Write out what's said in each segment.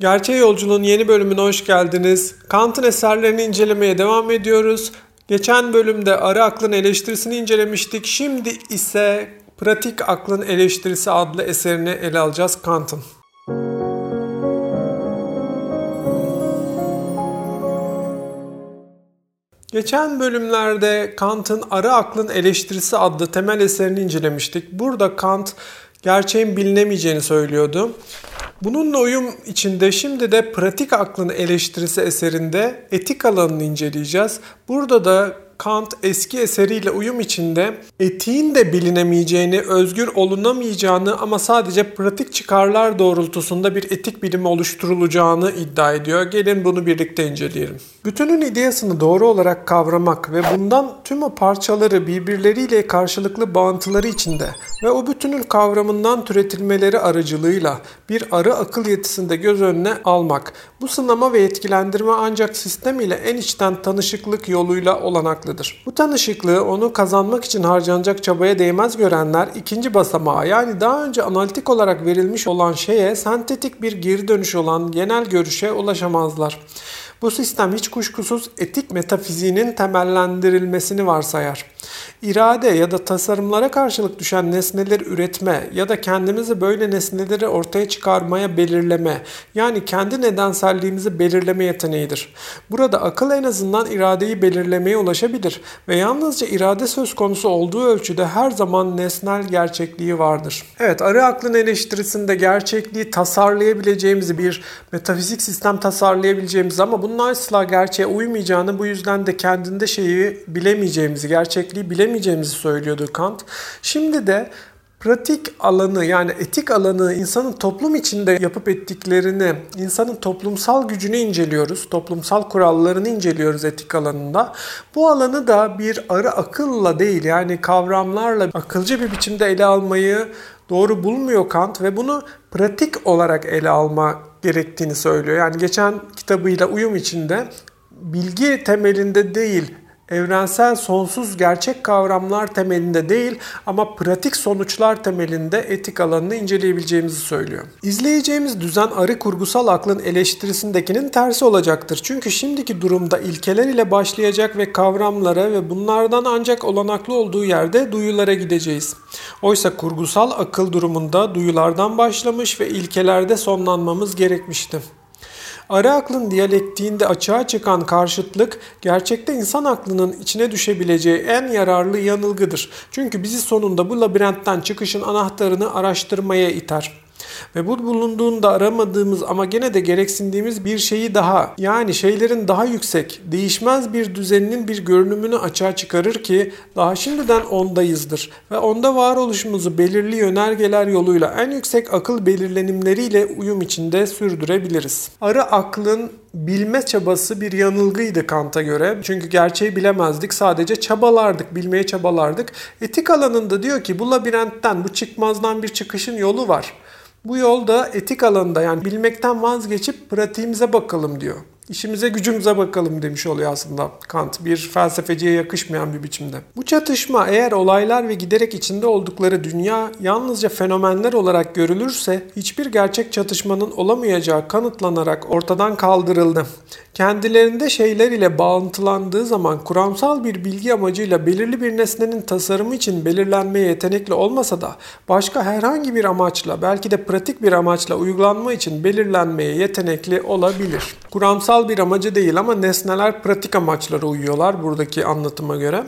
Gerçeğe Yolculuğun yeni bölümüne hoş geldiniz. Kant'ın eserlerini incelemeye devam ediyoruz. Geçen bölümde arı aklın eleştirisini incelemiştik. Şimdi ise pratik aklın eleştirisi adlı eserini ele alacağız Kant'ın. Geçen bölümlerde Kant'ın Arı Aklın Eleştirisi adlı temel eserini incelemiştik. Burada Kant gerçeğin bilinemeyeceğini söylüyordu. Bununla uyum içinde şimdi de pratik aklın eleştirisi eserinde etik alanını inceleyeceğiz. Burada da Kant eski eseriyle uyum içinde etiğin de bilinemeyeceğini, özgür olunamayacağını ama sadece pratik çıkarlar doğrultusunda bir etik bilimi oluşturulacağını iddia ediyor. Gelin bunu birlikte inceleyelim. Bütünün ideyasını doğru olarak kavramak ve bundan tüm o parçaları birbirleriyle karşılıklı bağıntıları içinde ve o bütünün kavramından türetilmeleri aracılığıyla bir arı akıl yetisinde göz önüne almak. Bu sınama ve etkilendirme ancak sistem ile en içten tanışıklık yoluyla olanaklıdır. Bu tanışıklığı onu kazanmak için harcanacak çabaya değmez görenler ikinci basamağa yani daha önce analitik olarak verilmiş olan şeye sentetik bir geri dönüş olan genel görüşe ulaşamazlar. Bu sistem hiç kuşkusuz etik metafiziğinin temellendirilmesini varsayar. İrade ya da tasarımlara karşılık düşen nesneleri üretme ya da kendimizi böyle nesneleri ortaya çıkarmaya belirleme yani kendi nedenselliğimizi belirleme yeteneğidir. Burada akıl en azından iradeyi belirlemeye ulaşabilir ve yalnızca irade söz konusu olduğu ölçüde her zaman nesnel gerçekliği vardır. Evet arı aklın eleştirisinde gerçekliği tasarlayabileceğimizi bir metafizik sistem tasarlayabileceğimizi ama bunun asla gerçeğe uymayacağını bu yüzden de kendinde şeyi bilemeyeceğimizi, gerçekliği bilemeyeceğimizi söylüyordu Kant. Şimdi de pratik alanı yani etik alanı insanın toplum içinde yapıp ettiklerini, insanın toplumsal gücünü inceliyoruz. Toplumsal kurallarını inceliyoruz etik alanında. Bu alanı da bir arı akılla değil yani kavramlarla akılcı bir biçimde ele almayı doğru bulmuyor Kant ve bunu pratik olarak ele alma gerektiğini söylüyor. Yani geçen kitabıyla uyum içinde bilgi temelinde değil, evrensel sonsuz gerçek kavramlar temelinde değil ama pratik sonuçlar temelinde etik alanını inceleyebileceğimizi söylüyor. İzleyeceğimiz düzen arı kurgusal aklın eleştirisindekinin tersi olacaktır. Çünkü şimdiki durumda ilkeler ile başlayacak ve kavramlara ve bunlardan ancak olanaklı olduğu yerde duyulara gideceğiz. Oysa kurgusal akıl durumunda duyulardan başlamış ve ilkelerde sonlanmamız gerekmişti. Arı aklın diyalektiğinde açığa çıkan karşıtlık gerçekte insan aklının içine düşebileceği en yararlı yanılgıdır. Çünkü bizi sonunda bu labirentten çıkışın anahtarını araştırmaya iter. Ve bu bulunduğunda aramadığımız ama gene de gereksindiğimiz bir şeyi daha yani şeylerin daha yüksek, değişmez bir düzeninin bir görünümünü açığa çıkarır ki daha şimdiden ondayızdır. Ve onda varoluşumuzu belirli yönergeler yoluyla en yüksek akıl belirlenimleriyle uyum içinde sürdürebiliriz. Arı aklın bilme çabası bir yanılgıydı Kant'a göre. Çünkü gerçeği bilemezdik. Sadece çabalardık, bilmeye çabalardık. Etik alanında diyor ki bu labirentten, bu çıkmazdan bir çıkışın yolu var. Bu yolda etik alanında yani bilmekten vazgeçip pratiğimize bakalım diyor. İşimize gücümüze bakalım demiş oluyor aslında Kant. Bir felsefeciye yakışmayan bir biçimde. Bu çatışma eğer olaylar ve giderek içinde oldukları dünya yalnızca fenomenler olarak görülürse hiçbir gerçek çatışmanın olamayacağı kanıtlanarak ortadan kaldırıldı. Kendilerinde şeyler ile bağıntılandığı zaman kuramsal bir bilgi amacıyla belirli bir nesnenin tasarımı için belirlenmeye yetenekli olmasa da başka herhangi bir amaçla belki de pratik bir amaçla uygulanma için belirlenmeye yetenekli olabilir. Kuramsal bir amacı değil ama nesneler pratik amaçlara uyuyorlar buradaki anlatıma göre.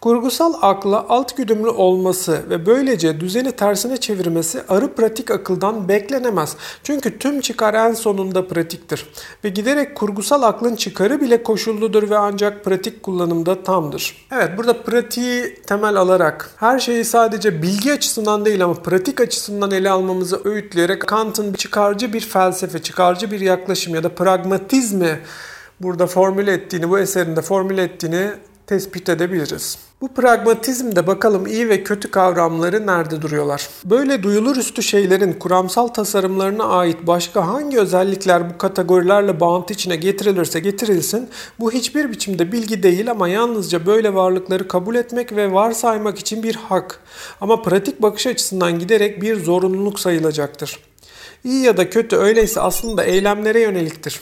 Kurgusal akla alt güdümlü olması ve böylece düzeni tersine çevirmesi arı pratik akıldan beklenemez. Çünkü tüm çıkar en sonunda pratiktir. Ve giderek kurgusal aklın çıkarı bile koşulludur ve ancak pratik kullanımda tamdır. Evet burada pratiği temel alarak her şeyi sadece bilgi açısından değil ama pratik açısından ele almamızı öğütleyerek Kant'ın çıkarcı bir felsefe, çıkarcı bir yaklaşım ya da pragmatizmi burada formüle ettiğini, bu eserinde formüle ettiğini tespit edebiliriz. Bu pragmatizmde bakalım iyi ve kötü kavramları nerede duruyorlar? Böyle duyulur üstü şeylerin kuramsal tasarımlarına ait başka hangi özellikler bu kategorilerle bağıntı içine getirilirse getirilsin bu hiçbir biçimde bilgi değil ama yalnızca böyle varlıkları kabul etmek ve varsaymak için bir hak. Ama pratik bakış açısından giderek bir zorunluluk sayılacaktır. İyi ya da kötü öyleyse aslında eylemlere yöneliktir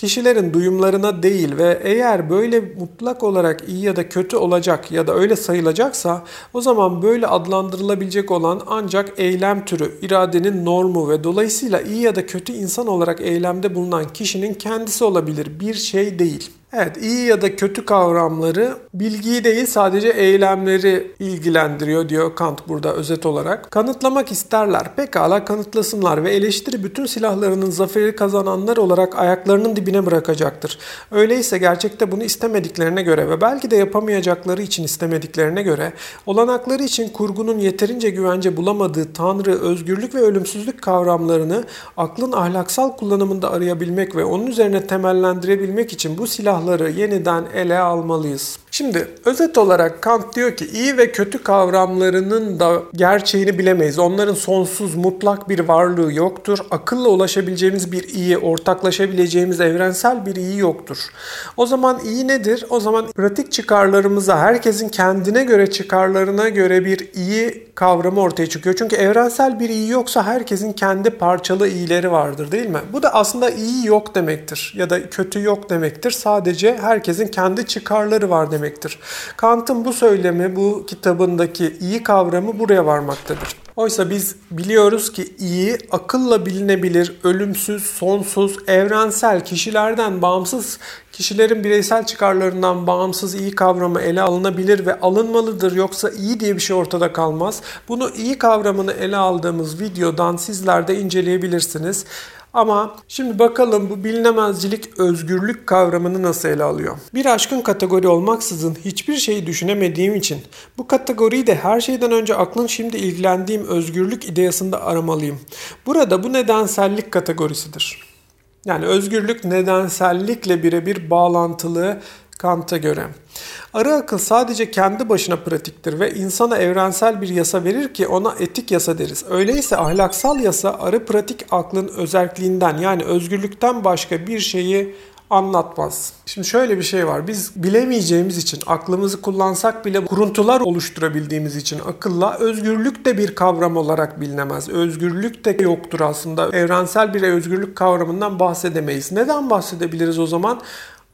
kişilerin duyumlarına değil ve eğer böyle mutlak olarak iyi ya da kötü olacak ya da öyle sayılacaksa o zaman böyle adlandırılabilecek olan ancak eylem türü, iradenin normu ve dolayısıyla iyi ya da kötü insan olarak eylemde bulunan kişinin kendisi olabilir, bir şey değil. Evet, iyi ya da kötü kavramları bilgiyi değil sadece eylemleri ilgilendiriyor diyor Kant burada özet olarak. Kanıtlamak isterler. Pekala kanıtlasınlar ve eleştiri bütün silahlarının zaferi kazananlar olarak ayaklarının dibine bırakacaktır. Öyleyse gerçekte bunu istemediklerine göre ve belki de yapamayacakları için istemediklerine göre olanakları için kurgunun yeterince güvence bulamadığı tanrı, özgürlük ve ölümsüzlük kavramlarını aklın ahlaksal kullanımında arayabilmek ve onun üzerine temellendirebilmek için bu silah silahları yeniden ele almalıyız. Şimdi özet olarak Kant diyor ki iyi ve kötü kavramlarının da gerçeğini bilemeyiz. Onların sonsuz mutlak bir varlığı yoktur. Akılla ulaşabileceğimiz bir iyi, ortaklaşabileceğimiz evrensel bir iyi yoktur. O zaman iyi nedir? O zaman pratik çıkarlarımıza, herkesin kendine göre çıkarlarına göre bir iyi kavramı ortaya çıkıyor. Çünkü evrensel bir iyi yoksa herkesin kendi parçalı iyileri vardır değil mi? Bu da aslında iyi yok demektir ya da kötü yok demektir. Sadece herkesin kendi çıkarları var demektir. Kant'ın bu söylemi, bu kitabındaki iyi kavramı buraya varmaktadır. Oysa biz biliyoruz ki iyi, akılla bilinebilir, ölümsüz, sonsuz, evrensel, kişilerden bağımsız, kişilerin bireysel çıkarlarından bağımsız iyi kavramı ele alınabilir ve alınmalıdır. Yoksa iyi diye bir şey ortada kalmaz. Bunu iyi kavramını ele aldığımız videodan sizler de inceleyebilirsiniz. Ama şimdi bakalım bu bilinemezcilik özgürlük kavramını nasıl ele alıyor? Bir aşkın kategori olmaksızın hiçbir şeyi düşünemediğim için bu kategoriyi de her şeyden önce aklın şimdi ilgilendiğim özgürlük ideyasında aramalıyım. Burada bu nedensellik kategorisidir. Yani özgürlük nedensellikle birebir bağlantılı Kant'a göre. Arı akıl sadece kendi başına pratiktir ve insana evrensel bir yasa verir ki ona etik yasa deriz. Öyleyse ahlaksal yasa arı pratik aklın özelliğinden yani özgürlükten başka bir şeyi anlatmaz. Şimdi şöyle bir şey var. Biz bilemeyeceğimiz için, aklımızı kullansak bile kuruntular oluşturabildiğimiz için akılla özgürlük de bir kavram olarak bilinemez. Özgürlük de yoktur aslında. Evrensel bir özgürlük kavramından bahsedemeyiz. Neden bahsedebiliriz o zaman?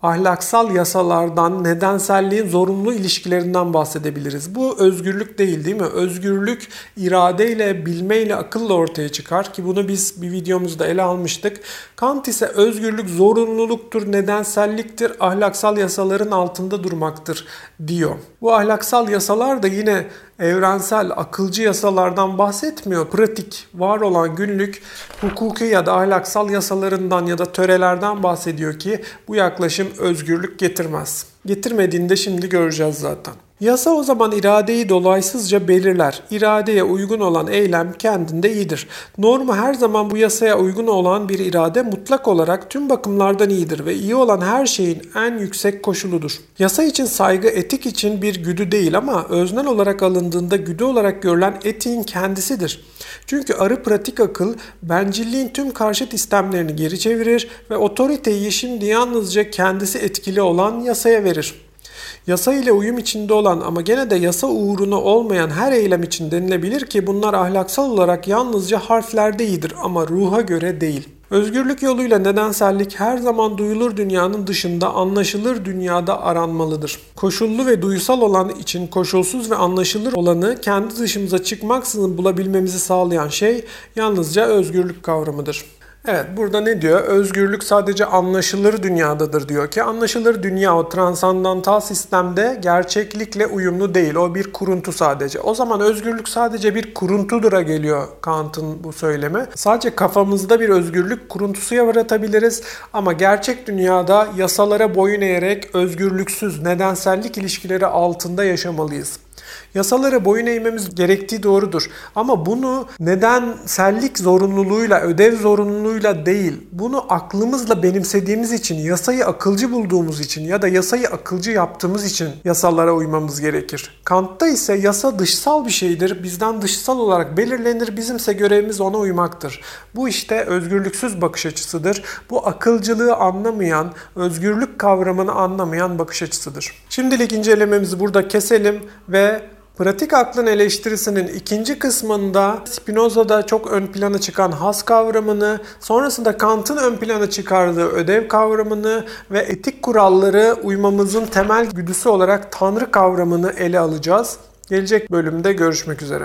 Ahlaksal yasalardan, nedenselliğin zorunlu ilişkilerinden bahsedebiliriz. Bu özgürlük değil değil mi? Özgürlük iradeyle, bilmeyle, akılla ortaya çıkar ki bunu biz bir videomuzda ele almıştık. Kant ise özgürlük zorunluluktur, nedenselliktir, ahlaksal yasaların altında durmaktır diyor. Bu ahlaksal yasalar da yine evrensel akılcı yasalardan bahsetmiyor. Pratik, var olan günlük hukuki ya da ahlaksal yasalarından ya da törelerden bahsediyor ki bu yaklaşım özgürlük getirmez. Getirmediğini de şimdi göreceğiz zaten. Yasa o zaman iradeyi dolaysızca belirler. İradeye uygun olan eylem kendinde iyidir. Normu her zaman bu yasaya uygun olan bir irade mutlak olarak tüm bakımlardan iyidir ve iyi olan her şeyin en yüksek koşuludur. Yasa için saygı etik için bir güdü değil ama öznel olarak alındığında güdü olarak görülen etiğin kendisidir. Çünkü arı pratik akıl bencilliğin tüm karşıt istemlerini geri çevirir ve otoriteyi şimdi yalnızca kendisi etkili olan yasaya verir. Yasa ile uyum içinde olan ama gene de yasa uğruna olmayan her eylem için denilebilir ki bunlar ahlaksal olarak yalnızca harflerde iyidir ama ruha göre değil. Özgürlük yoluyla nedensellik her zaman duyulur dünyanın dışında anlaşılır dünyada aranmalıdır. Koşullu ve duysal olan için koşulsuz ve anlaşılır olanı kendi dışımıza çıkmaksızın bulabilmemizi sağlayan şey yalnızca özgürlük kavramıdır. Evet burada ne diyor? Özgürlük sadece anlaşılır dünyadadır diyor ki anlaşılır dünya o transandantal sistemde gerçeklikle uyumlu değil. O bir kuruntu sadece. O zaman özgürlük sadece bir kuruntudura geliyor Kant'ın bu söylemi. Sadece kafamızda bir özgürlük kuruntusu yaratabiliriz ama gerçek dünyada yasalara boyun eğerek özgürlüksüz nedensellik ilişkileri altında yaşamalıyız. Yasalara boyun eğmemiz gerektiği doğrudur. Ama bunu nedensellik zorunluluğuyla, ödev zorunluluğuyla değil, bunu aklımızla benimsediğimiz için, yasayı akılcı bulduğumuz için ya da yasayı akılcı yaptığımız için yasalara uymamız gerekir. Kant'ta ise yasa dışsal bir şeydir. Bizden dışsal olarak belirlenir. Bizimse görevimiz ona uymaktır. Bu işte özgürlüksüz bakış açısıdır. Bu akılcılığı anlamayan, özgürlük kavramını anlamayan bakış açısıdır. Şimdilik incelememizi burada keselim ve Pratik aklın eleştirisinin ikinci kısmında Spinoza'da çok ön plana çıkan has kavramını, sonrasında Kant'ın ön plana çıkardığı ödev kavramını ve etik kuralları uymamızın temel güdüsü olarak tanrı kavramını ele alacağız. Gelecek bölümde görüşmek üzere.